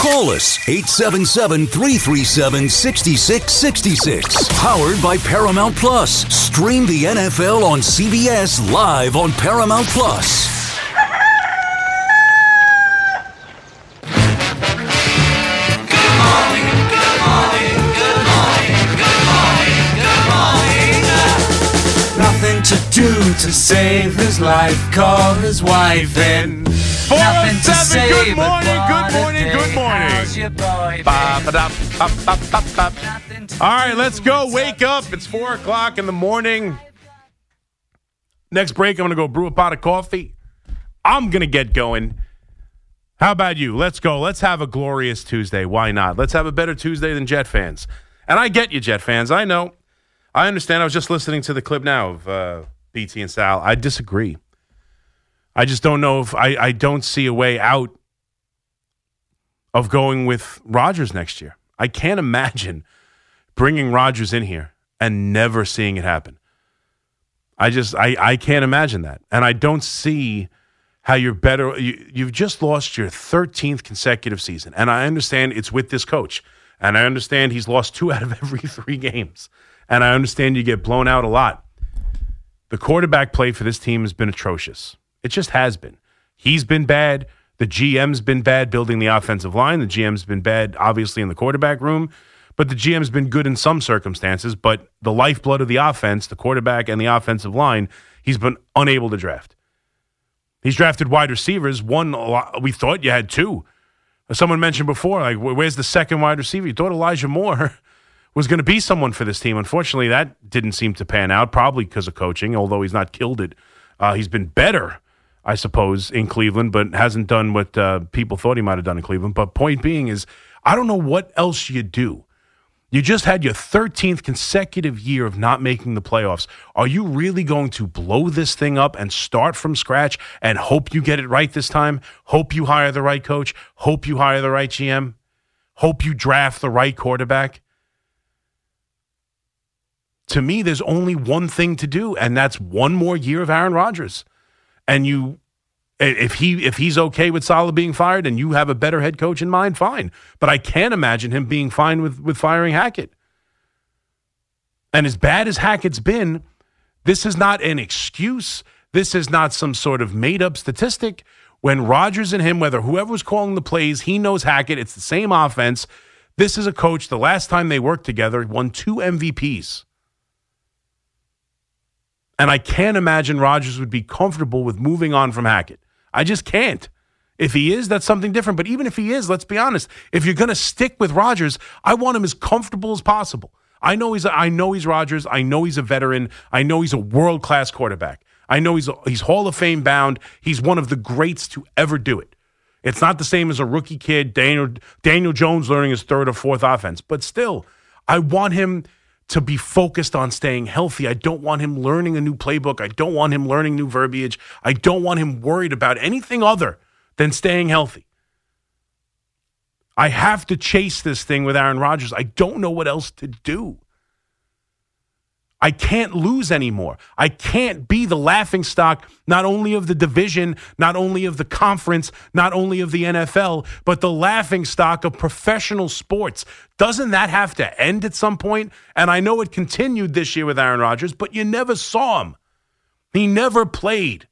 Call us 877 337 6666. Powered by Paramount Plus. Stream the NFL on CBS live on Paramount Plus. Good morning, good morning, good morning, good morning. Nothing to do to save his life. Call his wife in. Nothing to 407, good morning, good morning, good morning. All right, let's go. Wake up. It's 4 o'clock in the morning. Next break, I'm going to go brew a pot of coffee. I'm going to get going. How about you? Let's go. Let's have a glorious Tuesday. Why not? Let's have a better Tuesday than Jet fans. And I get you, Jet fans. I know. I understand. I was just listening to the clip now of uh, BT and Sal. I disagree. I just don't know if I, I don't see a way out of going with Rodgers next year. I can't imagine bringing Rodgers in here and never seeing it happen. I just I, I can't imagine that, and I don't see how you're better. You, you've just lost your 13th consecutive season, and I understand it's with this coach, and I understand he's lost two out of every three games, and I understand you get blown out a lot. The quarterback play for this team has been atrocious. It just has been. He's been bad. The GM's been bad building the offensive line. The GM's been bad, obviously, in the quarterback room. But the GM's been good in some circumstances. But the lifeblood of the offense, the quarterback and the offensive line, he's been unable to draft. He's drafted wide receivers. One, we thought you had two. Someone mentioned before, like, where's the second wide receiver? You thought Elijah Moore was going to be someone for this team. Unfortunately, that didn't seem to pan out, probably because of coaching, although he's not killed it. Uh, he's been better, I suppose, in Cleveland, but hasn't done what uh, people thought he might have done in Cleveland. But point being is, I don't know what else you do. You just had your 13th consecutive year of not making the playoffs. Are you really going to blow this thing up and start from scratch and hope you get it right this time? Hope you hire the right coach? Hope you hire the right GM? Hope you draft the right quarterback? To me, there's only one thing to do, and that's one more year of Aaron Rodgers. And you if he if he's okay with Saleh being fired and you have a better head coach in mind, fine. But I can't imagine him being fine with with firing Hackett. And as bad as Hackett's been, this is not an excuse. This is not some sort of made up statistic. When Rodgers and him, whether whoever was calling the plays, he knows Hackett. It's the same offense. This is a coach. The last time they worked together, won two MVPs. And I can't imagine Rodgers would be comfortable with moving on from Hackett. I just can't. If he is, that's something different. But even if he is, let's be honest. If you're going to stick with Rodgers, I want him as comfortable as possible. I know he's I know he's Rodgers. I know he's a veteran. I know he's a world class quarterback. I know he's he's Hall of Fame bound. He's one of the greats to ever do it. It's not the same as a rookie kid, Daniel Daniel Jones learning his third or fourth offense. But still, I want him to be focused on staying healthy. I don't want him learning a new playbook. I don't want him learning new verbiage. I don't want him worried about anything other than staying healthy. I have to chase this thing with Aaron Rodgers. I don't know what else to do. I can't lose anymore. I can't be the laughing stock not only of the division, not only of the conference, not only of the NFL, but the laughing stock of professional sports. Doesn't that have to end at some point? And I know it continued this year with Aaron Rodgers, but you never saw him. He never played.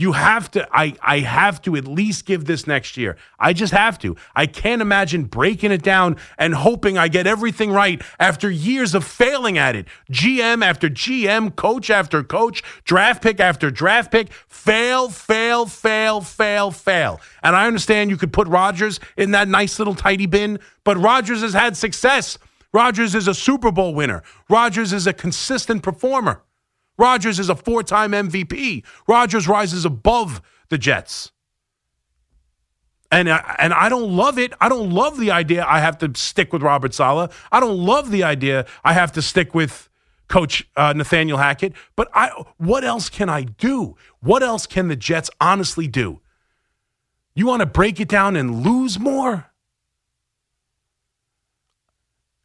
You have to, I, I have to at least give this next year. I just have to. I can't imagine breaking it down and hoping I get everything right after years of failing at it. GM after GM, coach after coach, draft pick after draft pick, fail, fail, fail, fail, fail. And I understand you could put Rodgers in that nice little tidy bin, but Rodgers has had success. Rodgers is a Super Bowl winner. Rodgers is a consistent performer. Rodgers is a four time MVP. Rodgers rises above the Jets. And and I don't love it. I don't love the idea I have to stick with Robert Saleh. I don't love the idea I have to stick with Coach uh, Nathaniel Hackett. But I, what else can I do? What else can the Jets honestly do? You want to break it down and lose more?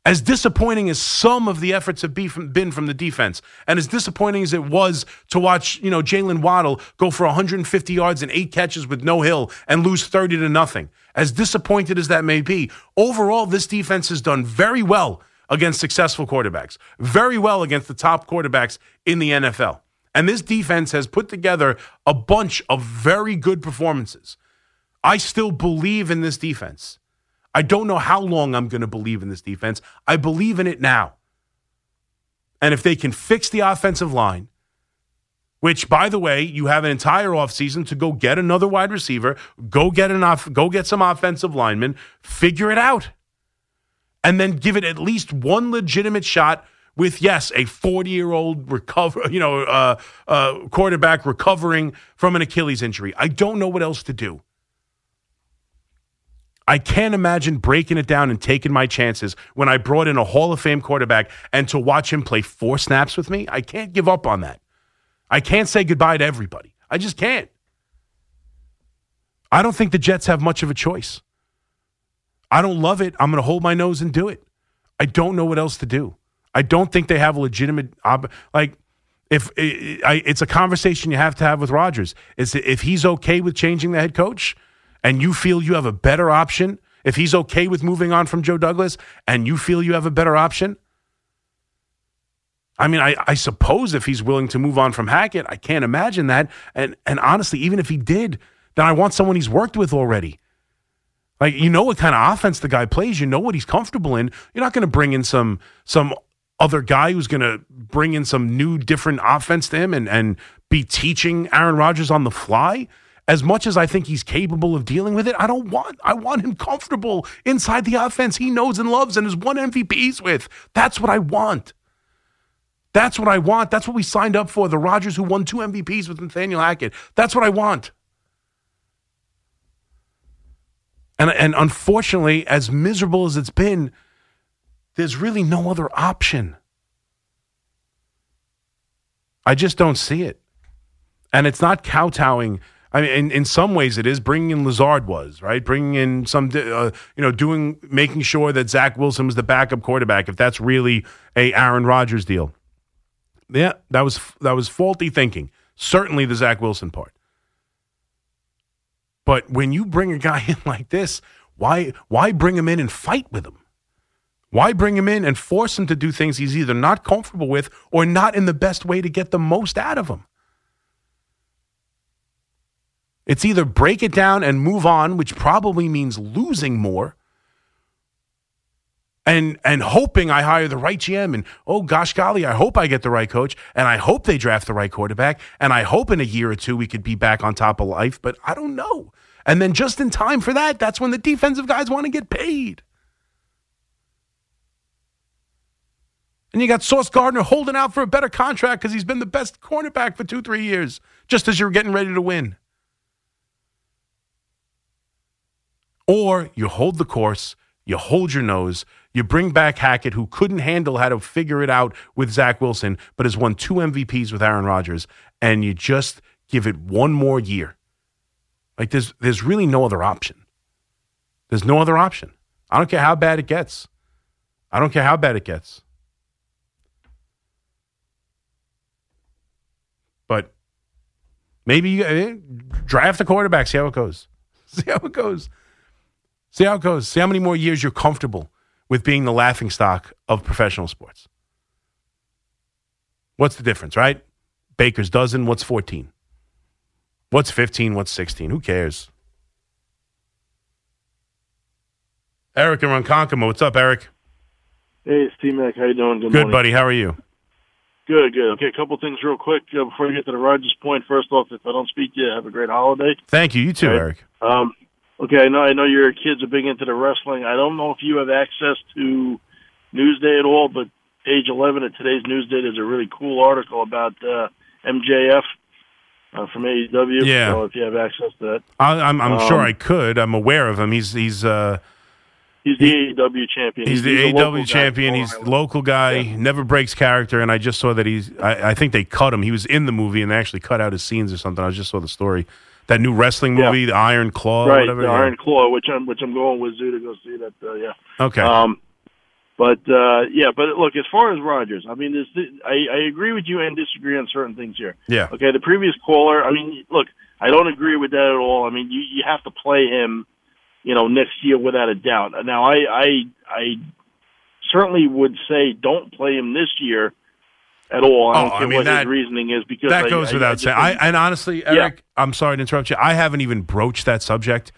As disappointing as some of the efforts have been from the defense, and as disappointing as it was to watch, you know, Jaylen Waddle go for 150 yards and eight catches with no hill and lose 30 to nothing, as disappointed as that may be, overall, this defense has done very well against successful quarterbacks, very well against the top quarterbacks in the NFL. And this defense has put together a bunch of very good performances. I still believe in this defense. I don't know how long I'm going to believe in this defense. I believe in it now. And if they can fix the offensive line, which by the way, you have an entire offseason to go get another wide receiver, go get an off, go get some offensive linemen, figure it out. And then give it at least one legitimate shot with yes, a 40-year-old recover, you know, uh, uh, quarterback recovering from an Achilles injury. I don't know what else to do. I can't imagine breaking it down and taking my chances when I brought in a Hall of Fame quarterback and to watch him play four snaps with me. I can't give up on that. I can't say goodbye to everybody. I just can't. I don't think the Jets have much of a choice. I don't love it. I'm going to hold my nose and do it. I don't know what else to do. I don't think they have a legitimate ob- like if it, I, it's a conversation you have to have with Rodgers. Is if he's okay with changing the head coach, and you feel you have a better option, if he's okay with moving on from Joe Douglas and you feel you have a better option, I mean, I, I suppose if he's willing to move on from Hackett, I can't imagine that. And and honestly, even if he did, then I want someone he's worked with already. Like you know what kind of offense the guy plays, you know what he's comfortable in. You're not going to bring in some some other guy who's going to bring in some new different offense to him and and be teaching Aaron Rodgers on the fly as much as I think he's capable of dealing with it, I don't want I want him comfortable inside the offense he knows and loves and has won MVPs with. That's what I want. That's what I want. That's what we signed up for. The Rodgers who won two MVPs with Nathaniel Hackett. That's what I want. And and unfortunately, as miserable as it's been, there's really no other option. I just don't see it. And it's not kowtowing I mean, in, in some ways, it is bringing in Lazard was right, bringing in some, uh, you know, doing making sure that Zach Wilson was the backup quarterback. If that's really a Aaron Rodgers deal, yeah, that was that was faulty thinking. Certainly the Zach Wilson part. But when you bring a guy in like this, why why bring him in and fight with him? Why bring him in and force him to do things he's either not comfortable with or not in the best way to get the most out of him? It's either break it down and move on, which probably means losing more, and and hoping I hire the right GM and oh gosh golly, I hope I get the right coach and I hope they draft the right quarterback and I hope in a year or two we could be back on top of life, but I don't know. And then just in time for that, that's when the defensive guys want to get paid. And you got Sauce Gardner holding out for a better contract because he's been the best cornerback for two, three years, just as you're getting ready to win. Or you hold the course, you hold your nose, you bring back Hackett, who couldn't handle how to figure it out with Zach Wilson, but has won two MVPs with Aaron Rodgers, and you just give it one more year. Like there's there's really no other option. There's no other option. I don't care how bad it gets. I don't care how bad it gets. But maybe you eh, draft the quarterback, see how it goes. See how it goes. See how it goes. See how many more years you're comfortable with being the laughing stock of professional sports. What's the difference, right? Baker's dozen. What's 14? What's 15? What's 16? Who cares? Eric and Ronkonkoma. What's up, Eric? Hey, Steve Mac. How you doing? Good, Good buddy. How are you? Good, good. Okay, a couple things real quick uh, before we get to the Rodgers point. First off, if I don't speak to you, have a great holiday. Thank you. You too, right. Eric. Um, Okay, I know I know your kids are big into the wrestling. I don't know if you have access to Newsday at all, but page 11 of today's Newsday there's a really cool article about uh, MJF uh, from AEW. Yeah. So if you have access to that, I, am I'm, I'm um, sure I could. I'm aware of him. He's he's uh, He's the he, AEW champion. He's, he's the AEW champion. He's a local guy. Yeah. Never breaks character. And I just saw that he's. I, I, think they cut him. He was in the movie and they actually cut out his scenes or something. I just saw the story that new wrestling movie, yeah. the Iron Claw, right? Whatever, the yeah. Iron Claw, which I'm which I'm going with Zoo to go see that. Uh, yeah. Okay. Um, But uh, yeah, but look, as far as Rodgers, I mean, this, I, I agree with you and disagree on certain things here. Yeah. Okay, the previous caller, I mean, look, I don't agree with that at all. I mean, you you have to play him, you know, next year without a doubt. Now, I I I certainly would say don't play him this year at all. I Oh, don't I care mean, what that- his reasoning is because That I- goes I- without I saying. I, and honestly, Eric, I'm sorry to interrupt you. I haven't even broached that subject.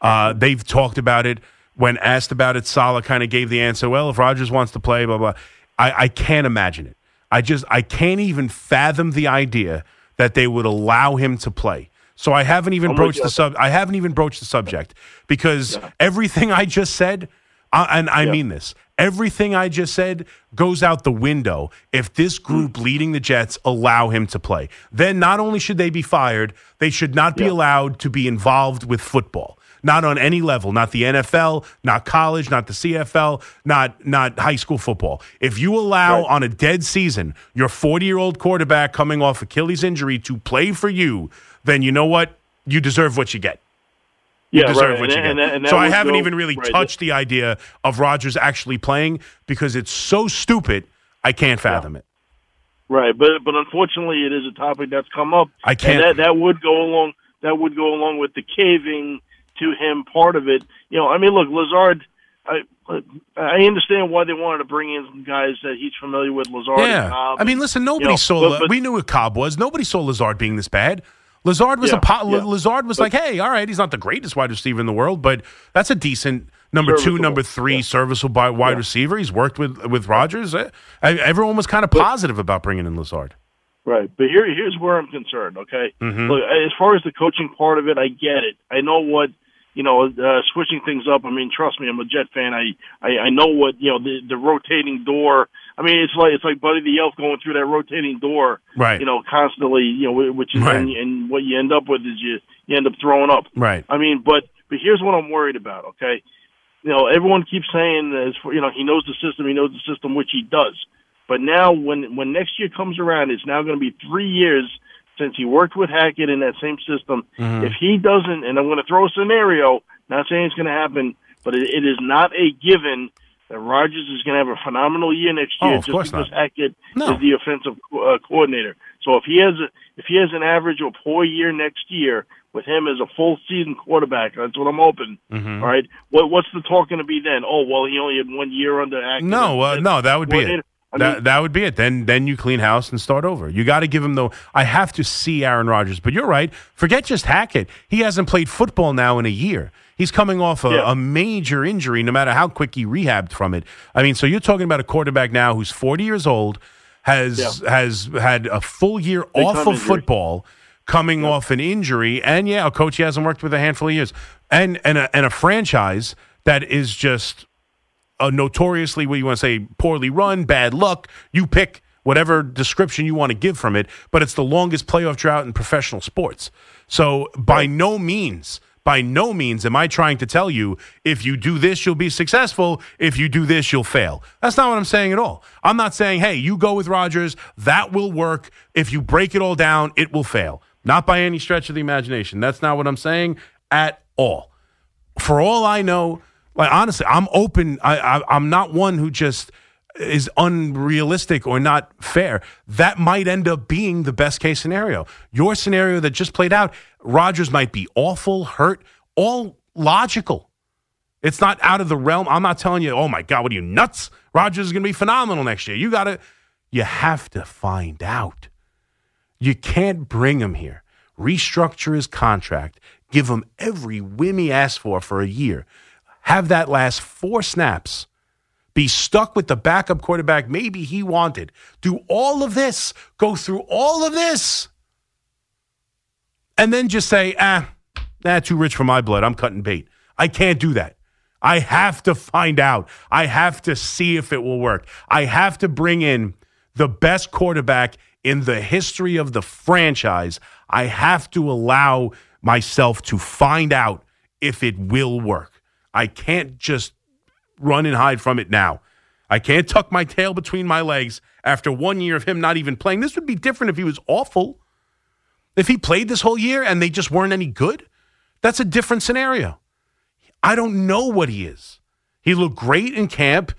Uh, they've talked about it. When asked about it, Saleh kind of gave the answer. Well, if Rodgers wants to play, blah blah. I, I can't imagine it. I just I can't even fathom the idea that they would allow him to play. So I haven't even I'm broached the sub. I haven't even broached the subject because everything I just said, uh, and I Yeah. mean this, everything I just said goes out the window if this group Hmm. leading the Jets allow him to play. Then not only should they be fired, they should not be Yeah. allowed to be involved with football. Not on any level, not the NFL, not college, not the CFL, not not high school football. If you allow Right. on a dead season your 40-year-old quarterback coming off Achilles injury to play for you, then you know what? You deserve what you get. You yeah, deserve right. what and, you get. and, and so I haven't even really right, touched the idea of Rodgers actually playing because it's so stupid. I can't fathom it. Right, but but unfortunately, it is a topic that's come up. I can't- And that that would go along. That would go along with the caving to him part of it. You know, I mean, look, Lazard. I I understand why they wanted to bring in some guys that he's familiar with. Lazard. Yeah. I mean, listen, nobody you know, saw. but- but- we knew what Cobb was. Nobody saw Lazard being this bad. Lazard was Yeah, a po- yeah. Lazard was like, hey, all right, he's not the greatest wide receiver in the world, but that's a decent number two, number three, Yeah. serviceable wide receiver. He's worked with with Rodgers. Eh, I- Everyone was kind of positive about bringing in Lazard. Right, but here here's where I'm concerned. Okay, Mhm. look, as far as the coaching part of it, I get it. I know what you know, uh, switching things up. I mean, trust me, I'm a Jet fan. I I, I know what you know the the rotating door. I mean, it's like it's like Buddy the Elf going through that rotating door. Right. You know, constantly. You know, which is Right. and, and what you end up with is you you end up throwing up. Right. I mean, but but here's what I'm worried about. Okay, you know, everyone keeps saying as for, you know he knows the system, he knows the system, which he does. But now, when when next year comes around, it's now going to be three years since he worked with Hackett in that same system. Mm-hmm. If he doesn't, and I'm going to throw a scenario, not saying it's going to happen, but it, it is not a given that Rodgers is going to have a phenomenal year next Oh, year of just because not. Hackett No. is the offensive uh, coordinator. So if he has a, if he has an average or poor year next year with him as a full season quarterback, that's what I'm hoping. Mm-hmm. All right, what what's the talk going to be then? Oh well, he only had one year under Hackett. No, uh, no, that would be it. I that, that would be it. Then then you clean house and start over. You got to give him the. I have to see Aaron Rodgers, but you're right. Forget just Hackett. He hasn't played football now in a year. He's coming off a, Yeah. a major injury. No matter how quick he rehabbed from it. I mean, so you're talking about a quarterback now who's 40 years old, has has had a full year Big off of injury. football, coming off an injury, and yeah, a coach he hasn't worked with a handful of years, and and a, and a franchise that is just a notoriously what you want to say poorly run, bad luck. You pick whatever description you want to give from it, but it's the longest playoff drought in professional sports. So by no means, by no means am I trying to tell you if you do this you'll be successful, if you do this you'll fail. That's not what I'm saying at all. I'm not saying, "Hey, you go with Rodgers, that will work. If you break it all down, it will fail." Not by any stretch of the imagination. That's not what I'm saying at all for all I know, like honestly, I'm open. I, I I'm not one who just is unrealistic or not fair. That might end up being the best case scenario. Your scenario that just played out, Rodgers might be awful, hurt, all logical. It's not out of the realm. I'm not telling you, oh my God, what are you nuts? Rodgers is going to be phenomenal next year. You got to, you have to find out. You can't bring him here, restructure his contract, give him every whim he asked for for a year, have that last four snaps, be stuck with the backup quarterback maybe he wanted, do all of this, go through all of this, and then just say, ah, nah, too rich for my blood. I'm cutting bait. I can't do that. I have to find out. I have to see if it will work. I have to bring in the best quarterback in the history of the franchise. I have to allow myself to find out if it will work. I can't just run and hide from it now. I can't tuck my tail between my legs after one year of him not even playing. This would be different if he was awful. If he played this whole year and they just weren't any good, that's a different scenario. I don't know what he is. He looked great in camp.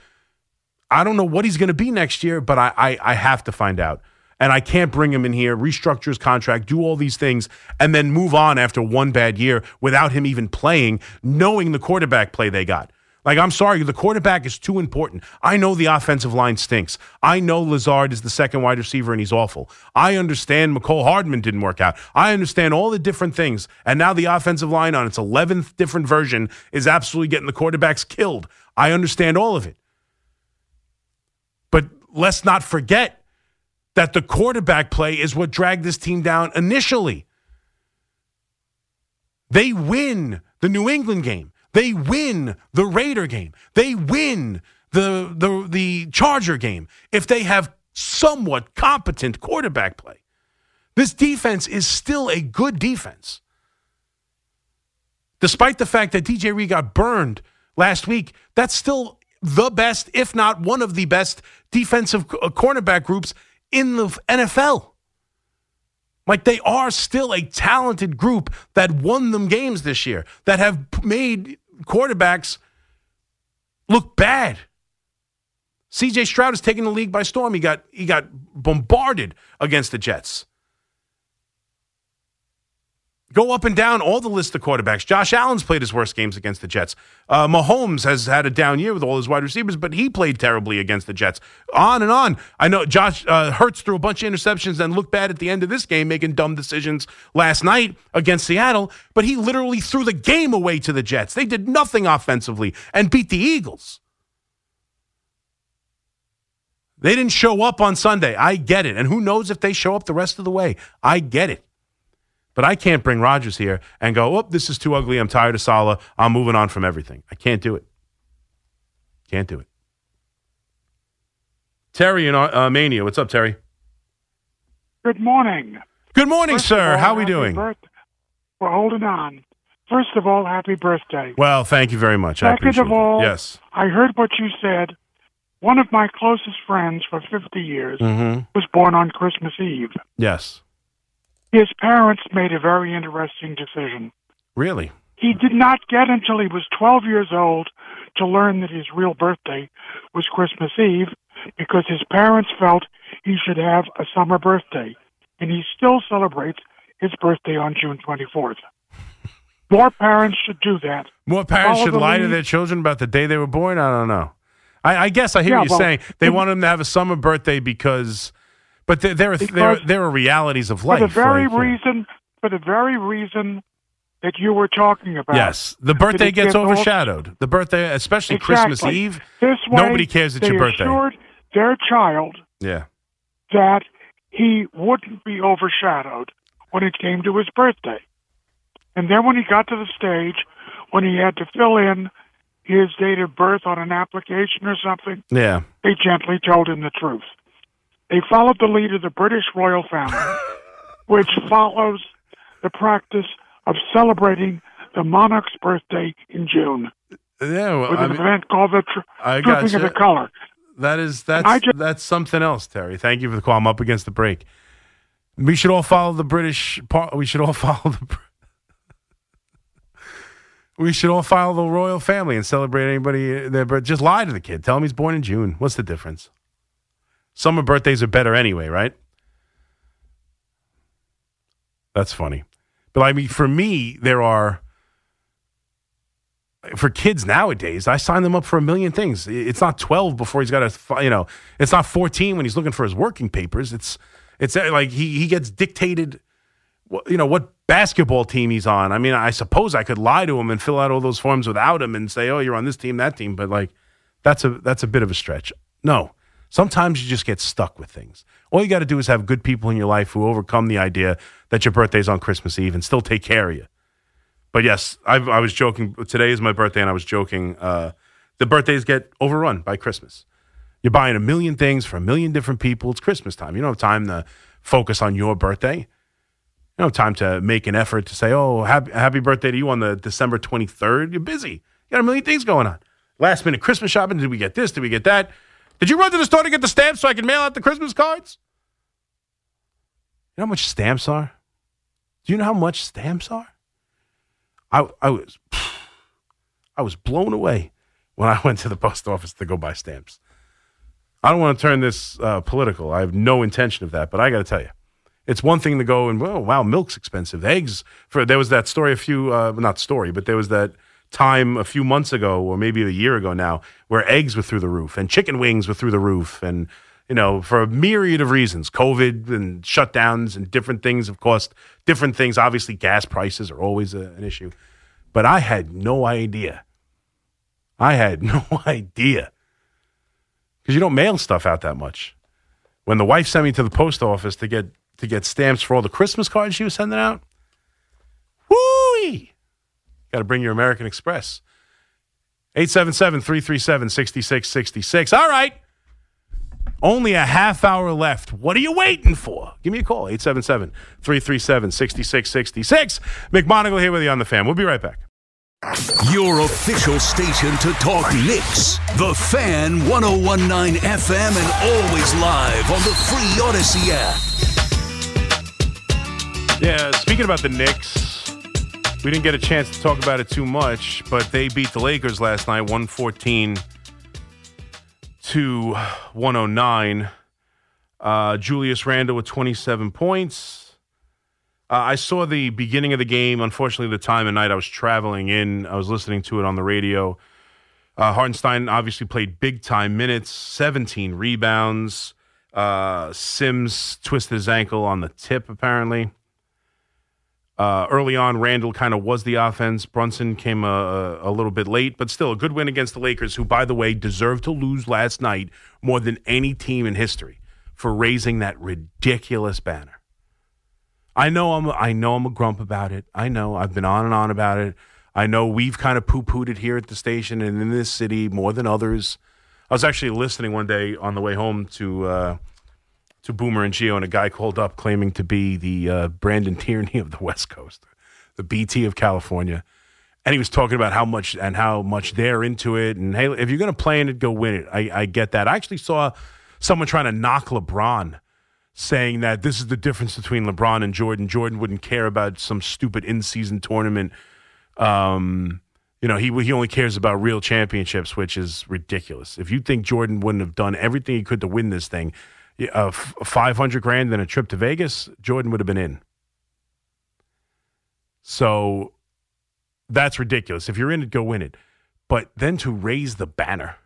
I don't know what he's going to be next year, but I, I I have to find out. And I can't bring him in here, restructure his contract, do all these things, and then move on after one bad year without him even playing, knowing the quarterback play they got. Like, I'm sorry, the quarterback is too important. I know the offensive line stinks. I know Lazard is the second wide receiver and he's awful. I understand Mecole Hardman didn't work out. I understand all the different things. And now the offensive line on its 11th different version is absolutely getting the quarterbacks killed. I understand all of it. But let's not forget that the quarterback play is what dragged this team down initially. They win the New England game. They win the Raider game. They win the the the Charger game if they have somewhat competent quarterback play. This defense is still a good defense. Despite the fact that DJ Reed got burned last week, that's still the best, if not one of the best defensive cornerback groups in the NFL. Like they are still a talented group that won them games this year, that have made quarterbacks look bad. CJ Stroud is taking the league by storm. He got he got bombarded against the Jets. Go up and down all the list of quarterbacks. Josh Allen's played his worst games against the Jets. Uh, Mahomes has had a down year with all his wide receivers, but he played terribly against the Jets. On and on. I know Josh uh, Hurts threw a bunch of interceptions and looked bad at the end of this game, making dumb decisions last night against Seattle, but he literally threw the game away to the Jets. They did nothing offensively and beat the Eagles. They didn't show up on Sunday. I get it. And who knows if they show up the rest of the way? I get it. But I can't bring Rodgers here and go, oh, this is too ugly. I'm tired of Saleh. I'm moving on from everything. I can't do it. Can't do it. Terry in uh, Mania. What's up, Terry? Good morning. Good morning, First sir. all, How are we doing? birth- We're holding on. First of all, happy birthday. Well, thank you very much. I Second appreciate of all, it. Yes. I heard what you said. One of my closest friends for 50 years Mm-hmm. was born on Christmas Eve. Yes. His parents made a very interesting decision. Really? He did not get until he was 12 years old to learn that his real birthday was Christmas Eve because his parents felt he should have a summer birthday. And he still celebrates his birthday on June 24th. More parents should do that. More parents should lie to their children about the day they were born. I don't know. I, I guess I hear Yeah, what you're well, saying. They want them to have a summer birthday because, but there there are there, there are realities of life. For the very like, reason, for the very reason that you were talking about. Yes, the birthday gets gets all- overshadowed. The birthday, especially Christmas Eve. This way, Nobody cares it's your birthday. assured their child Yeah, that he wouldn't be overshadowed when it came to his birthday. And then when he got to the stage when he had to fill in his date of birth on an application or something, yeah. they gently told him the truth. They followed the lead of the British royal family, which follows the practice of celebrating the monarch's birthday in June Yeah, well, with I an mean, event called the tr- I Trooping of the Color. that is that's I ju- that's something else, Terry. Thank you for the call. I'm up against the break. We should all follow the British. Par- we should all follow the. We should all follow the royal family and celebrate anybody. Uh, their birth. Just lie to the kid. Tell him he's born in June. What's the difference? Summer birthdays are better anyway, right? That's funny. But I mean, for me, there are for kids nowadays. I sign them up for a million things. It's not twelve before he's got to, you know, it's not fourteen when he's looking for his working papers. It's it's uh, like he he gets dictated, you know, what basketball team he's on. I mean, I suppose I could lie to him and fill out all those forms without him and say, oh, you're on this team, that team. But like, that's a that's a bit of a stretch. No, sometimes you just get stuck with things. All you got to do is have good people in your life who overcome the idea that your birthday's on Christmas Eve and still take care of you. But yes, I, I was joking. Today is my birthday, and I was joking. Uh, the birthdays get overrun by Christmas. You're buying a million things for a million different people. It's Christmas time. You don't have time to focus on your birthday. You don't have time to make an effort to say, "Oh, happy, happy birthday to you on the December 23rd." You're busy. You got a million things going on. Last minute Christmas shopping. Did we get this? Did we get that? Did you run to the store to get the stamps so I can mail out the Christmas cards? You know how much stamps are? Do you know how much stamps are? I I was I was blown away when I went to the post office to go buy stamps. I don't want to turn this uh, political. I have no intention of that, but I got to tell you, it's one thing to go and well, wow, milk's expensive. Eggs for there was that story a few uh, not story, but there was that time a few months ago or maybe a year ago now where eggs were through the roof and chicken wings were through the roof and you know for a myriad of reasons covid and shutdowns and different things of course different things. Obviously gas prices are always a, an issue. But i had no idea. I had no idea. Because you don't mail stuff out that much. When the wife sent me to the post office to get to get stamps for all the christmas cards she was sending out woo Got to bring your American Express. 877 337 6666. All right. Only a half hour left. What are you waiting for? Give me a call. 877 337 6666. McMonigle here with you on the fan. We'll be right back. Your official station to talk Knicks. The Fan 1019 FM and always live on the free Audacy app. Yeah, speaking about the Knicks, we didn't get a chance to talk about it too much, but they beat the Lakers last night, 114 to 109. Uh, Julius Randle with 27 points. Uh, I saw the beginning of the game. Unfortunately, the time of night I was traveling in, I was listening to it on the radio. Uh, Hartenstein obviously played big time minutes, 17 rebounds. Uh, Sims twisted his ankle on the tip, apparently. Uh, early on, Randle kind of was the offense. Brunson came a, a, little bit late, but still a good win against the Lakers, who, by the way, deserved to lose last night more than any team in history for raising that ridiculous banner. I know I'm I know I'm a grump about it. I know I've been on and on about it. I know we've kind of poo pooed it here at the station and in this city more than others. I was actually listening one day on the way home to uh, to Boomer and Geo, and a guy called up claiming to be the uh, Brandon Tierney of the West Coast, the BT of California, and he was talking about how much and how much they're into it. And hey, if you're going to play in it, go win it. I, I get that. I actually saw someone trying to knock LeBron, saying that this is the difference between LeBron and Jordan. Jordan wouldn't care about some stupid in-season tournament. Um, you know, he he only cares about real championships, which is ridiculous. If you think Jordan wouldn't have done everything he could to win this thing, uh, 500 grand and a trip to Vegas, Jordan would have been in. So that's ridiculous. If you're in it, go win it. But then to raise the banner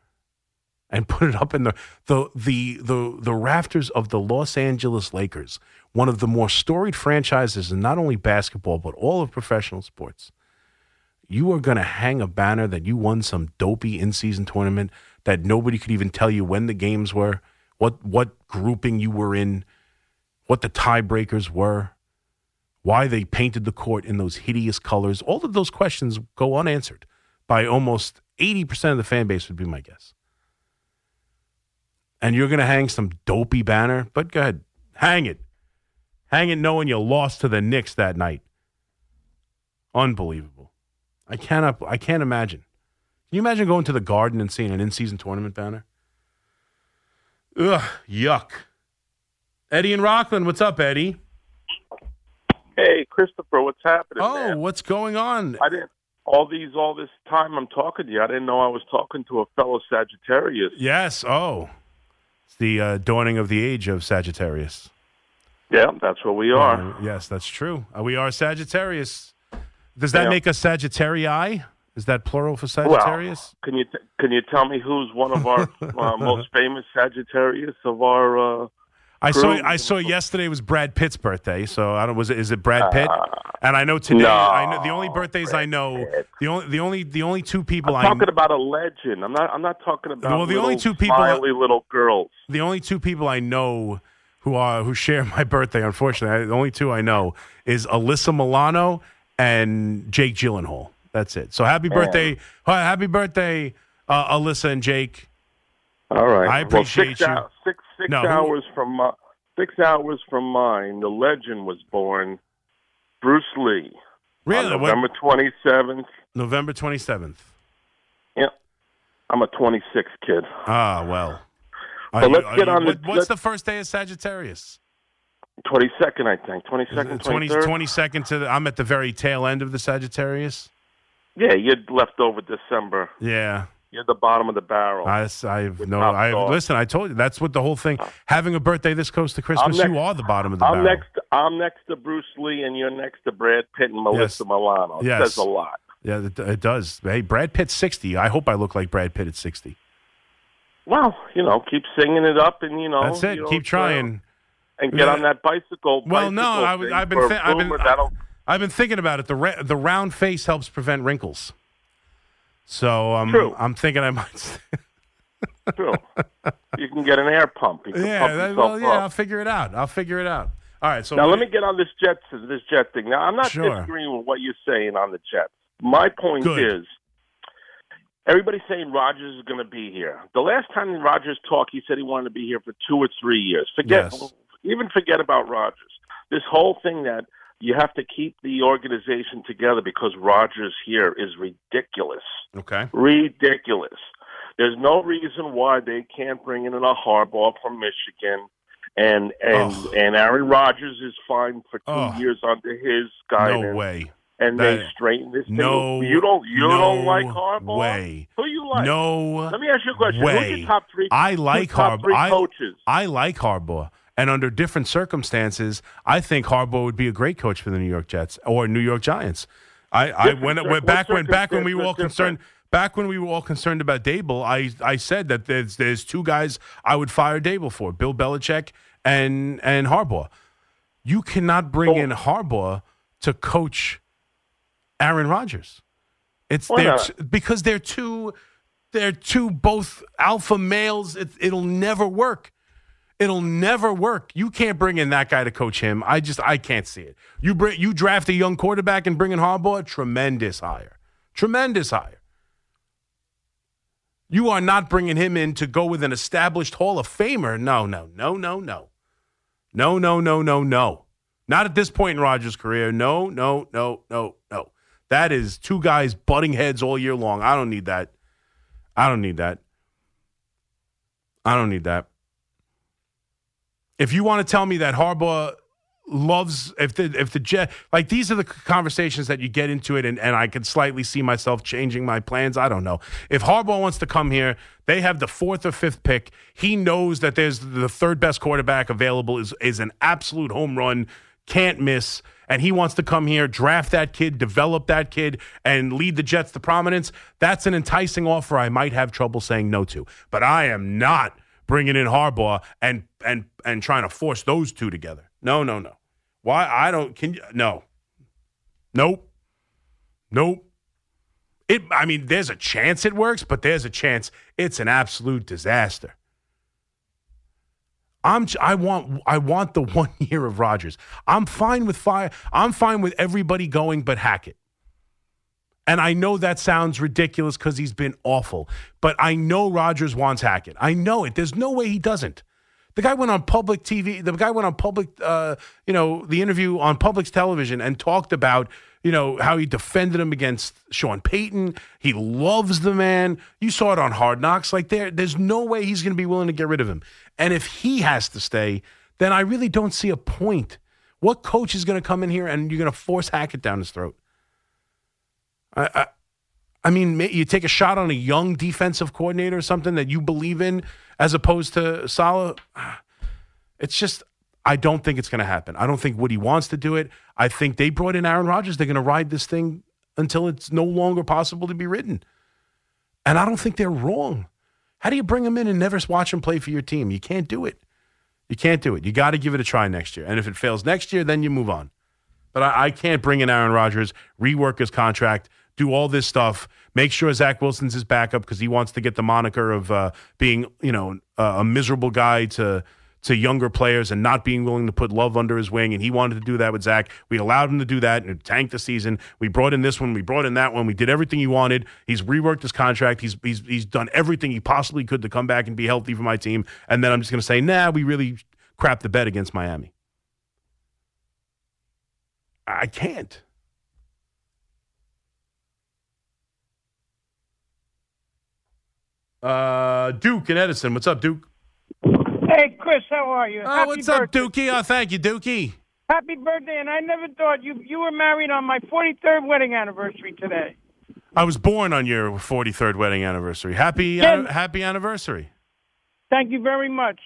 and put it up in the the the the, the rafters of the Los Angeles Lakers, one of the more storied franchises in not only basketball but all of professional sports. You are going to hang a banner that you won some dopey in-season tournament that nobody could even tell you when the games were what what grouping you were in, what the tiebreakers were, why they painted the court in those hideous colors. All of those questions go unanswered by almost 80% of the fan base would be my guess. And you're going to hang some dopey banner, but go ahead, hang it. Hang it knowing you lost to the Knicks that night. Unbelievable. I cannot I can't imagine. Can you imagine going to the garden and seeing an in-season tournament banner? Ugh, yuck. Eddie and Rockland, what's up, Eddie? Hey, Christopher, what's happening? Oh, man? what's going on? I didn't all these all this time I'm talking to you. I didn't know I was talking to a fellow Sagittarius. Yes. Oh, it's the uh, dawning of the age of Sagittarius. Yeah, that's what we are. Uh, yes, that's true. Uh, we are Sagittarius. Does that Yeah. make us Sagittarii? Is that plural for Sagittarius? Well, can you t- can you tell me who's one of our uh, most famous Sagittarius of our? Uh, I saw. I saw yesterday was Brad Pitt's birthday. So I don't. Was it? Is it Brad Pitt? and I know today. no, I know the only birthdays I know. Pitt. The only. The only. The only two people I'm I. talking about a legend. I'm not. I'm not talking about. Well, the only two people- smiley little girls. the only two people I know who are who share my birthday, unfortunately, the only two I know is Alyssa Milano and Jake Gyllenhaal. That's it. So happy birthday, hi- happy birthday, uh, Alyssa and Jake. All right. I appreciate well, six you. six six No, who- hours from my, six hours from mine, the legend was born. Bruce Lee. Really? November twenty seventh. November twenty seventh. Yeah. I'm a twenty six kid. Ah, well. But you- let's get you- on the- what's the first day of Sagittarius? Twenty second, I think. Twenty second, 20, twenty third. 22nd to the, I'm at the very tail end of the Sagittarius. Yeah, you're left over December. Yeah. You're the bottom of the barrel. I, I've no. I dog. listen. I told you that's what the whole thing. Uh, having a birthday this close to Christmas, next- you are the bottom of the I'm barrel. next. I'm next to Bruce Lee, and you're next to Brad Pitt and Melissa Yes. Milano. It Yes. says a lot. Yeah, it, it does. Hey, Brad Pitt's sixty. I hope I look like Brad Pitt at sixty. Well, you know, keep singing it up, and you know, That's it. you know, Keep trying. and get Yeah. on uh, that bicycle. Well, no, bicycle I, was- thing I've been. I've been. I've been thinking about it. The ra- the round face helps prevent wrinkles. So um, True. I'm thinking I might. True. you can get an air pump. You can yeah, that- well, yeah. up. I'll figure it out. I'll figure it out. All right. So Now let me get on this jet this jet thing. Now I'm not Sure. disagreeing with what you're saying on the Jets. My point Good. is everybody's saying Rodgers is going to be here. The last time Rodgers talked, he said he wanted to be here for two or three years. Forget Yes. even forget about Rodgers. This whole thing that you have to keep the organization together because Rodgers here is ridiculous. Okay. Ridiculous. There's no reason why they can't bring in a Harbaugh from Michigan, and and and Aaron Rodgers is fine for two years under his guidance. No way. And they That- straighten this thing. No. you don't you no don't like Harbaugh. Way. Who you like? No. Let me ask you a question. way. Who's your top three? I like Harbaugh. I, coaches. I like Harbaugh. And under different circumstances, I think Harbaugh would be a great coach for the New York Jets or New York Giants. I, I when, when back when back when we were all concerned back when we were all concerned about Daboll, I I said that there's there's two guys I would fire Daboll for, Bill Belichick and and Harbaugh. You cannot bring Oh. in Harbaugh to coach Aaron Rodgers. It's Why they're not? t- because they're two they're two both alpha males. It, it'll never work. It'll never work. You can't bring in that guy to coach him. I just I can't see it. You bring you draft a young quarterback and bring in Harbaugh, tremendous hire, tremendous hire. You are not bringing him in to go with an established Hall of Famer. No, no, no, no, no, no, no, no, no, no. Not at this point in Rodgers' career. No, no, no, no, no. That is two guys butting heads all year long. I don't need that. I don't need that. I don't need that. If you want to tell me that Harbaugh loves if the if the jet like these are the conversations that you get into it and, and I could slightly see myself changing my plans. I don't know. If Harbaugh wants to come here, they have the fourth or fifth pick. He knows that there's the third best quarterback available is is an absolute home run, can't miss. And he wants to come here, draft that kid, develop that kid, and lead the Jets to prominence. That's an enticing offer I might have trouble saying no to. But I am not bringing in Harbaugh and and and trying to force those two together. No, no, no. Why I don't can you no. Nope. Nope. It I mean there's a chance it works, but there's a chance it's an absolute disaster. I'm I want I want the one year of Rodgers. I'm fine with fire. I'm fine with everybody going but Hackett. And I know that sounds ridiculous because he's been awful, but I know Rodgers wants Hackett. I know it. There's no way he doesn't. The guy went on public TV. The guy went on public, uh, you know, the interview on public television and talked about, you know, how he defended him against Sean Payton. He loves the man. You saw it on Hard Knocks. Like there, there's no way he's going to be willing to get rid of him. And if he has to stay, then I really don't see a point. What coach is going to come in here and you're going to force Hackett down his throat? I, I, I mean, you take a shot on a young defensive coordinator or something that you believe in, as opposed to Saleh. It's just, I don't think it's going to happen. I don't think Woody wants to do it. I think they brought in Aaron Rodgers. They're going to ride this thing until it's no longer possible to be ridden. And I don't think they're wrong. How do you bring him in and never watch him play for your team? You can't do it. You can't do it. You got to give it a try next year. And if it fails next year, then you move on. But I, I can't bring in Aaron Rodgers, rework his contract, do all this stuff, make sure Zach Wilson's his backup because he wants to get the moniker of uh, being, you know, uh, a miserable guy to to younger players and not being willing to put love under his wing. And he wanted to do that with Zach. We allowed him to do that and it tanked the season. We brought in this one, we brought in that one. We did everything he wanted. He's reworked his contract. He's he's he's done everything he possibly could to come back and be healthy for my team. And then I'm just going to say, nah, we really crapped the bet against Miami. I can't. Uh, Duke and Edison. What's up, Duke? Hey, Chris, how are you? Oh, what's up, Dookie? Oh, thank you, Dookie. Happy birthday! And I never thought you you were married on my 43rd wedding anniversary today. I was born on your 43rd wedding anniversary. Happy Ken. happy anniversary. Thank you very much.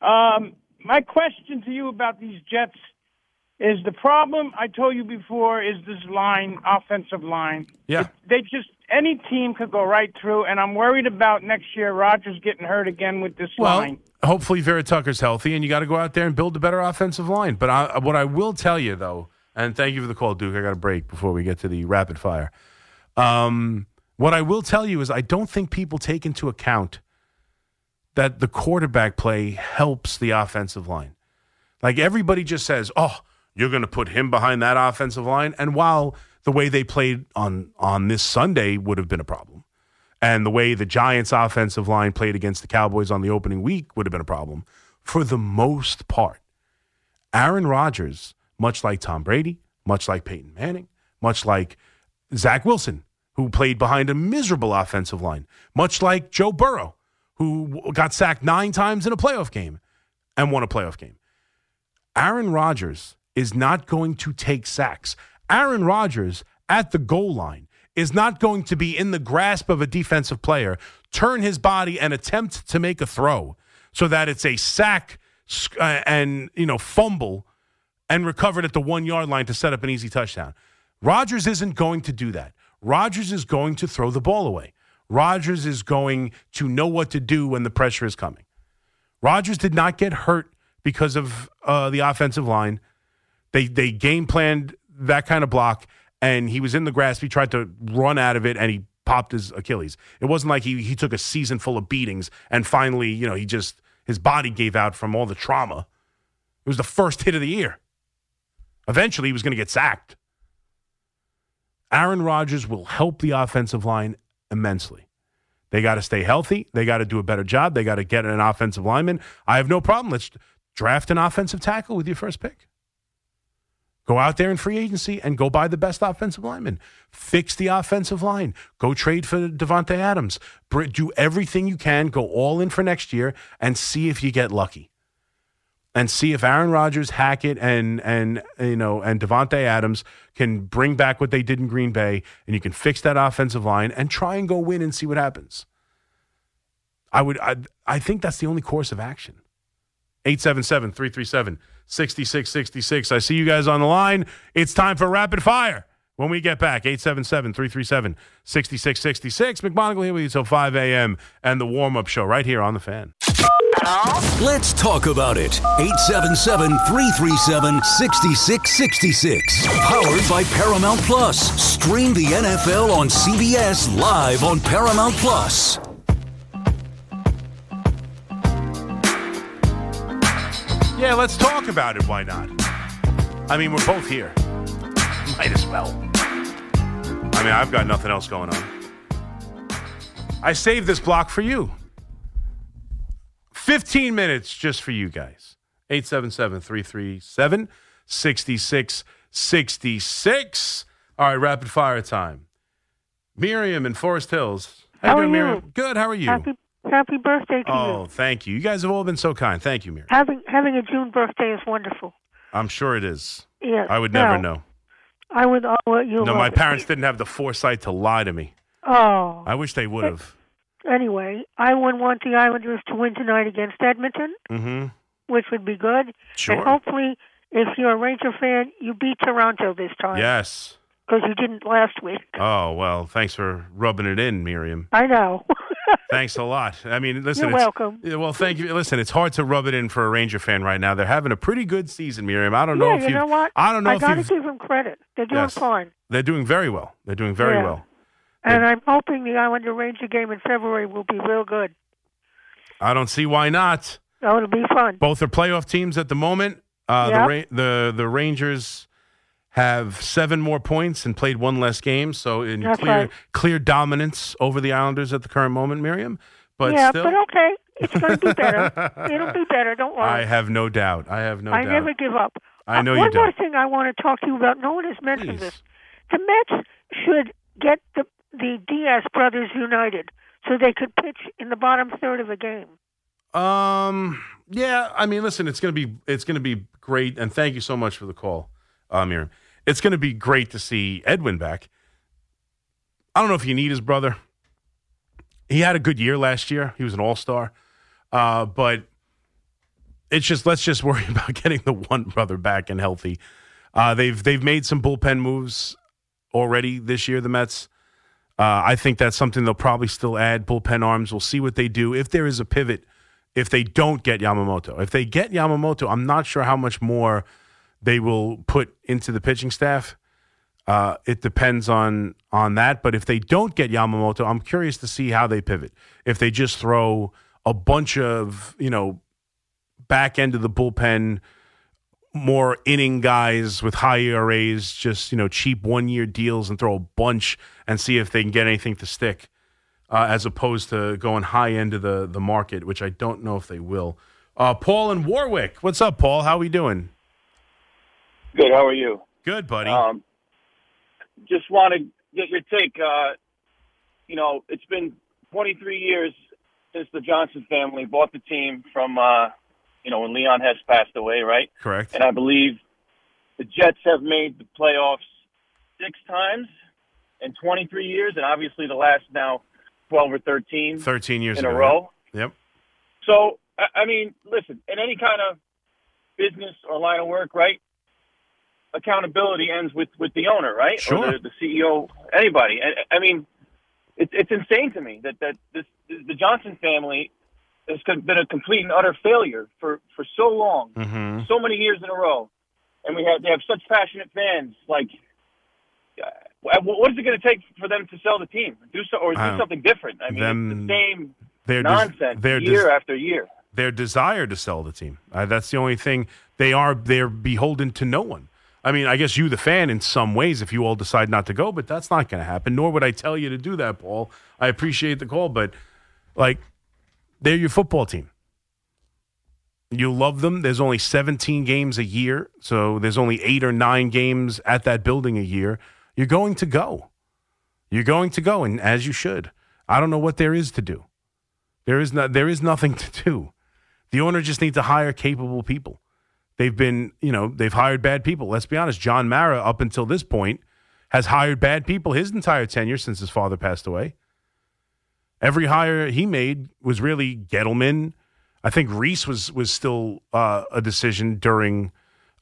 Um, my question to you about these Jets is the problem I told you before is this line, offensive line. Yeah. They just any team could go right through, and I'm worried about next year Rodgers getting hurt again with this Well, line. hopefully Vera Tucker's healthy, and you got to go out there and build a better offensive line. But I, what I will tell you, though, and thank you for the call, Duke. I got a break before we get to the rapid fire. Um, what I will tell you is I don't think people take into account that the quarterback play helps the offensive line. Like everybody just says, "Oh, you're going to put him behind that offensive line," and while the way they played on on this Sunday would have been a problem, and the way the Giants' offensive line played against the Cowboys on the opening week would have been a problem. For the most part, Aaron Rodgers, much like Tom Brady, much like Peyton Manning, much like Zach Wilson, who played behind a miserable offensive line, much like Joe Burrow, who got sacked nine times in a playoff game and won a playoff game. Aaron Rodgers is not going to take sacks. Aaron Rodgers at the goal line is not going to be in the grasp of a defensive player, turn his body and attempt to make a throw so that it's a sack uh, and, you know, fumble and recovered at the one yard line to set up an easy touchdown. Rodgers isn't going to do that. Rodgers is going to throw the ball away. Rodgers is going to know what to do when the pressure is coming. Rodgers did not get hurt because of uh, the offensive line. They they game planned that kind of block, and he was in the grasp. He tried to run out of it, and he popped his Achilles. It wasn't like he he took a season full of beatings, and finally, you know, he just his body gave out from all the trauma. It was the first hit of the year. Eventually, he was going to get sacked. Aaron Rodgers will help the offensive line immensely. They got to stay healthy. They got to do a better job. They got to get an offensive lineman. I have no problem. Let's draft an offensive tackle with your first pick. Go out there in free agency and go buy the best offensive lineman. Fix the offensive line. Go trade for Davante Adams. Do everything you can. Go all in for next year and see if you get lucky. And see if Aaron Rodgers, Hackett, and and you know and Davante Adams can bring back what they did in Green Bay, and you can fix that offensive line and try and go win and see what happens. I would I, I think that's the only course of action. 877 337 6666. I see you guys on the line. It's time for rapid fire. When we get back, 877 337 6666. McMonigle here with you till 5 a.m. and the warm up show right here on the fan. Let's talk about it. 877 337 6666. Powered by Paramount Plus. Stream the NFL on CBS live on Paramount Plus. Yeah, let's talk about it. Why not? I mean, we're both here. Might as well. I mean, I've got nothing else going on. I saved this block for you. 15 minutes just for you guys. 877 337 6666. All right, rapid fire time. Miriam in Forest Hills. How doing, are you? Miriam? Good. How are you? Happy Happy birthday to oh, you. Oh, thank you. You guys have all been so kind. Thank you, Miriam. Having having a June birthday is wonderful. I'm sure it is. Yeah. I would never no, know. I would. You. No, my it. parents didn't have the foresight to lie to me. Oh. I wish they would have. Anyway, I would want the Islanders to win tonight against Edmonton, Mm-hmm. which would be good. Sure. And hopefully, if you're a Ranger fan, you beat Toronto this time. Yes. Because you didn't last week. Oh well, thanks for rubbing it in, Miriam. I know. Thanks a lot. I mean, listen. You're welcome. Well, thank you. Listen, it's hard to rub it in for a Ranger fan right now. They're having a pretty good season, Miriam. I don't know yeah, if you know what? I don't know I got to give them credit. They're doing Yes. fine. They're doing very well. They're doing very Yeah. well. And I'm hoping the Islander Ranger game in February will be real good. I don't see why not. Oh, it'll be fun. Both are playoff teams at the moment. Uh, Yep. the, the the Rangers have seven more points and played one less game, so in That's clear right. clear dominance over the Islanders at the current moment, Miriam. But yeah, still, but okay. It's going to be better. It'll be better. Don't worry. I have no doubt. I have no I doubt. never give up. I know uh, you one more don't. thing I want to talk to you about. No one has mentioned Please. this. The Mets should get the the Diaz brothers united so they could pitch in the bottom third of a game. Um. Yeah. I mean, listen. It's gonna be. It's gonna be great. And thank you so much for the call, uh, Miriam. It's gonna be great to see Edwin back. I don't know if you need his brother. He had a good year last year. He was an all star. Uh, but it's just let's just worry about getting the one brother back and healthy. Uh, they've they've made some bullpen moves already this year. The Mets. Uh, I think that's something they'll probably still add bullpen arms. We'll see what they do if there is a pivot. If they don't get Yamamoto, if they get Yamamoto, I'm not sure how much more they will put into the pitching staff. Uh, it depends on on that. But if they don't get Yamamoto, I'm curious to see how they pivot. If they just throw a bunch of you know back end of the bullpen, more inning guys with high ERAs, just you know cheap one year deals, and throw a bunch and see if they can get anything to stick, uh, as opposed to going high end of the the market, which I don't know if they will. Uh, Paul and Warwick, what's up, Paul? How are we doing? Good. How are you? Good, buddy. Um, just want to get your take. Uh, you know, it's been 23 years since the Johnson family bought the team from, uh, you know, when Leon Hess passed away, right? Correct. And I believe the Jets have made the playoffs six times in 23 years, and obviously the last now 12 or 13 13 years in ago, a row. Yep. So, I I mean, listen, in any kind of business or line of work, right? Accountability ends with with the owner, right? Sure. Or the, the CEO, anybody. I, I mean, it's it's insane to me that that this the Johnson family has been a complete and utter failure for for so long, Mm-hmm. so many years in a row, and we have they have such passionate fans. Like, uh, what is it going to take for them to sell the team? Do so or do something different? I mean, them- the same Their nonsense year des- after year. their desire to sell the team. Uh, that's the only thing they are. They're beholden to no one. I mean, I guess you, the fan, in some ways, if you all decide not to go, but that's not going to happen. Nor would I tell you to do that, Paul. I appreciate the call, but like, they're your football team. You love them. There's only 17 games a year, so there's only eight or nine games at that building a year. You're going to go. You're going to go, and as you should. I don't know what there is to do. There is not. There is nothing to do. The owner just needs to hire capable people. They've been, you know, they've hired bad people. Let's be honest. John Mara, up until this point, has hired bad people his entire tenure since his father passed away. Every hire he made was really Gettleman. I think Reese was was still uh, a decision during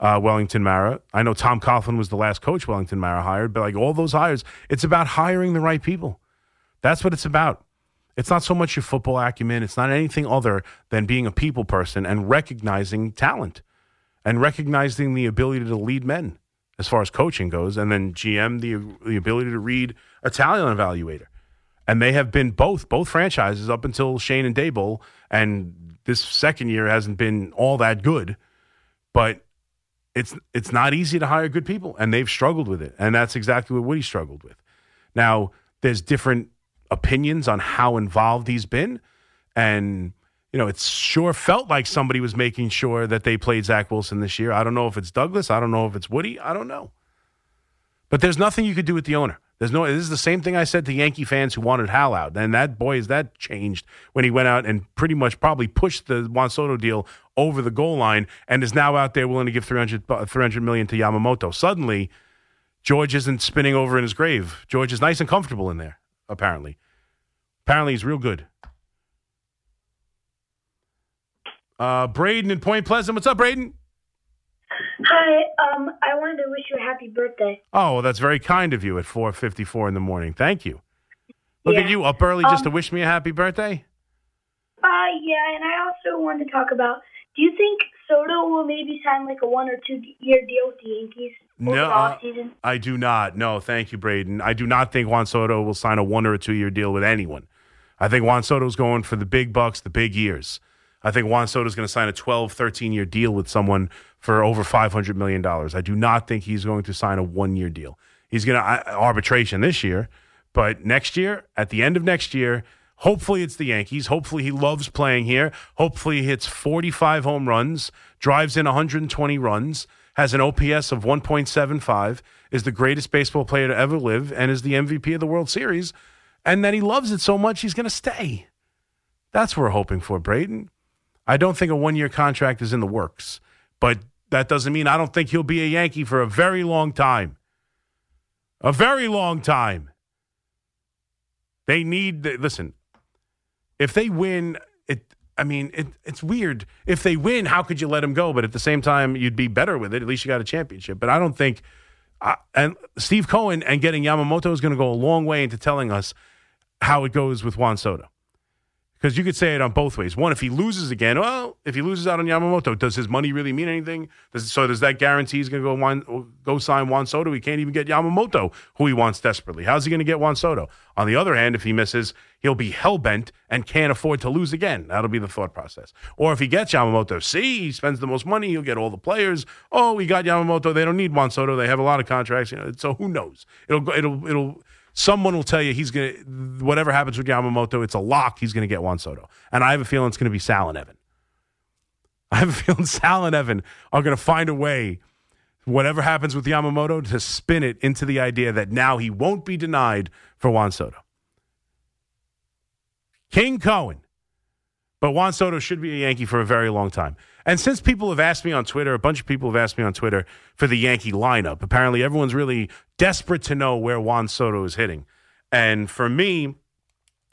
uh, Wellington Mara. I know Tom Coughlin was the last coach Wellington Mara hired, but like all those hires, it's about hiring the right people. That's what it's about. It's not so much your football acumen. It's not anything other than being a people person and recognizing talent and recognizing the ability to lead men as far as coaching goes. And then GM, the, the ability to read talent evaluator. And they have been both, both franchises up until Schoen and Daboll. And this second year hasn't been all that good. But it's it's not easy to hire good people, and they've struggled with it. And that's exactly what Woody struggled with. Now, there's different opinions on how involved he's been. And, you know, it sure felt like somebody was making sure that they played Zach Wilson this year. I don't know if it's Douglas. I don't know if it's Woody. I don't know. But there's nothing you could do with the owner. There's no. This is the same thing I said to Yankee fans who wanted Hal out, and that boy is that changed when he went out and pretty much probably pushed the Juan Soto deal over the goal line, and is now out there willing to give 300, uh, 300 million to Yamamoto. Suddenly, George isn't spinning over in his grave. George is nice and comfortable in there. Apparently, apparently he's real good. Uh, Braden in Point Pleasant. What's up, Braden? Hi, um, I wanted to wish you a happy birthday. Oh, well, that's very kind of you at 4:54 in the morning. Thank you. Look at you up early just to Um, wish me a happy birthday. Uh, yeah, and I also wanted to talk about. Do you think Soto will maybe sign like a one or two year deal with the Yankees No, uh. I do not. No, thank you, Braden. I do not think Juan Soto will sign a one or a two year deal with anyone. I think Juan Soto's going for the big bucks, the big years. I think Juan Soto is going to sign a 12, 13 year deal with someone for over $500 million. I do not think he's going to sign a one year deal. He's going to arbitration this year, but next year, at the end of next year, hopefully it's the Yankees. Hopefully he loves playing here. Hopefully he hits 45 home runs, drives in 120 runs, has an OPS of 1.75, is the greatest baseball player to ever live, and is the MVP of the World Series. And that he loves it so much, he's going to stay. That's what we're hoping for, Braden. I don't think a one year contract is in the works, but that doesn't mean I don't think he'll be a Yankee for a very long time. A very long time. They need. Listen, if they win, it. I mean, it, it's weird. If they win, how could you let him go? But at the same time, you'd be better with it. At least you got a championship. But I don't think. Uh, and Steve Cohen and getting Yamamoto is going to go a long way into telling us how it goes with Juan Soto. Because you could say it on both ways. One, if he loses again, well, if he loses out on Yamamoto, does his money really mean anything? Does, so does that guarantee he's going to go go sign Juan Soto? He can't even get Yamamoto, who he wants desperately. How's he going to get Juan Soto? On the other hand, if he misses, he'll be hell bent and can't afford to lose again. That'll be the thought process. Or if he gets Yamamoto, see, he spends the most money, he'll get all the players. Oh, we got Yamamoto. They don't need Juan Soto. They have a lot of contracts. You know, so who knows? It'll it'll it'll someone will tell you he's going to, whatever happens with Yamamoto, it's a lock. He's going to get Juan Soto. And I have a feeling it's going to be Sal and Evan. I have a feeling Sal and Evan are going to find a way, whatever happens with Yamamoto, to spin it into the idea that now he won't be denied for Juan Soto. King Cohen. But Juan Soto should be a Yankee for a very long time. And since people have asked me on Twitter, a bunch of people have asked me on Twitter for the Yankee lineup. Apparently, everyone's really desperate to know where Juan Soto is hitting. And for me,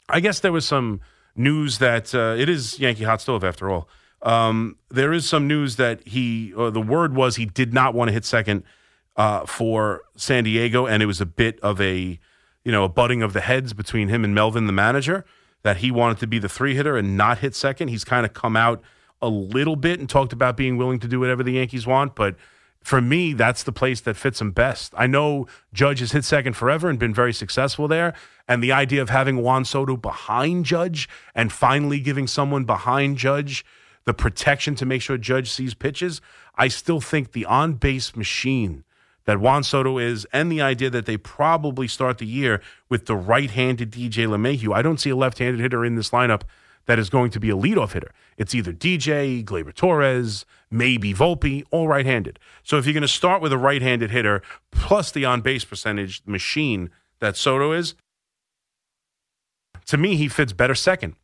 I guess there was some news that uh, it is Yankee hot stove after all. Um, there is some news that he, the word was he did not want to hit second uh, for San Diego, and it was a bit of a, you know, a butting of the heads between him and Melvin, the manager, that he wanted to be the three hitter and not hit second. He's kind of come out a little bit and talked about being willing to do whatever the Yankees want, but for me, that's the place that fits him best. I know Judge has hit second forever and been very successful there. And the idea of having Juan Soto behind Judge and finally giving someone behind Judge the protection to make sure Judge sees pitches, I still think the on base machine that Juan Soto is and the idea that they probably start the year with the right handed DJ LeMahieu. I don't see a left handed hitter in this lineup that is going to be a leadoff hitter. It's either DJ, Gleyber Torres, maybe Volpe, all right handed. So if you're going to start with a right handed hitter plus the on base percentage machine that Soto is, to me, he fits better second.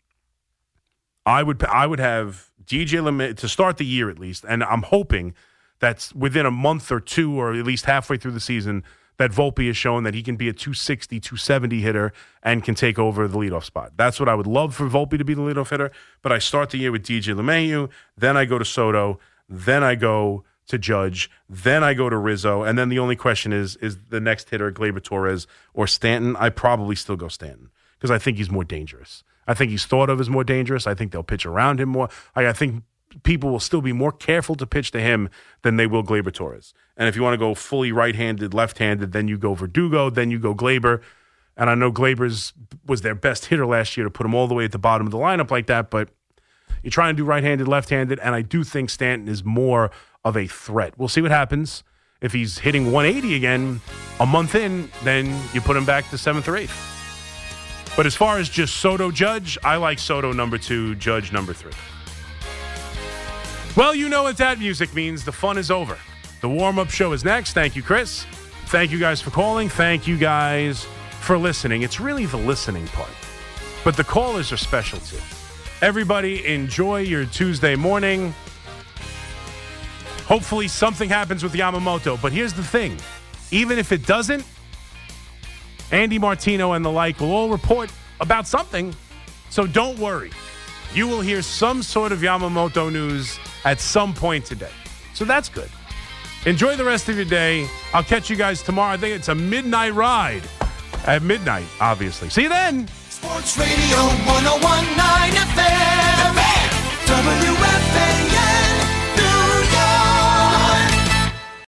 I would I would have DJ LeMahieu to start the year at least, and I'm hoping that's within a month or two, or at least halfway through the season, that Volpe has shown that he can be a 260, 270 hitter and can take over the leadoff spot. That's what I would love for Volpe to be the leadoff hitter. But I start the year with DJ LeMahieu, then I go to Soto, then I go to Judge, then I go to Rizzo, and then the only question is is the next hitter Gleyber Torres or Stanton? I probably still go Stanton because I think he's more dangerous. I think he's thought of as more dangerous. I think they'll pitch around him more. I, I think people will still be more careful to pitch to him than they will Gleyber Torres. And if you want to go fully right-handed, left-handed, then you go Verdugo, then you go Gleyber. And I know Gleyber's was their best hitter last year to put him all the way at the bottom of the lineup like that, but you try and do right-handed, left-handed, and I do think Stanton is more of a threat. We'll see what happens. If he's hitting 180 again a month in, then you put him back to seventh or eighth. But as far as just Soto Judge, I like Soto number two, Judge number three. Well, you know what that music means. The fun is over. The warm up show is next. Thank you, Chris. Thank you guys for calling. Thank you guys for listening. It's really the listening part, but the callers are special too. Everybody, enjoy your Tuesday morning. Hopefully, something happens with Yamamoto. But here's the thing even if it doesn't, Andy Martino and the like will all report about something. So don't worry. You will hear some sort of Yamamoto news at some point today. So that's good. Enjoy the rest of your day. I'll catch you guys tomorrow. I think it's a midnight ride at midnight, obviously. See you then. Sports Radio 1019 FM. WFAN.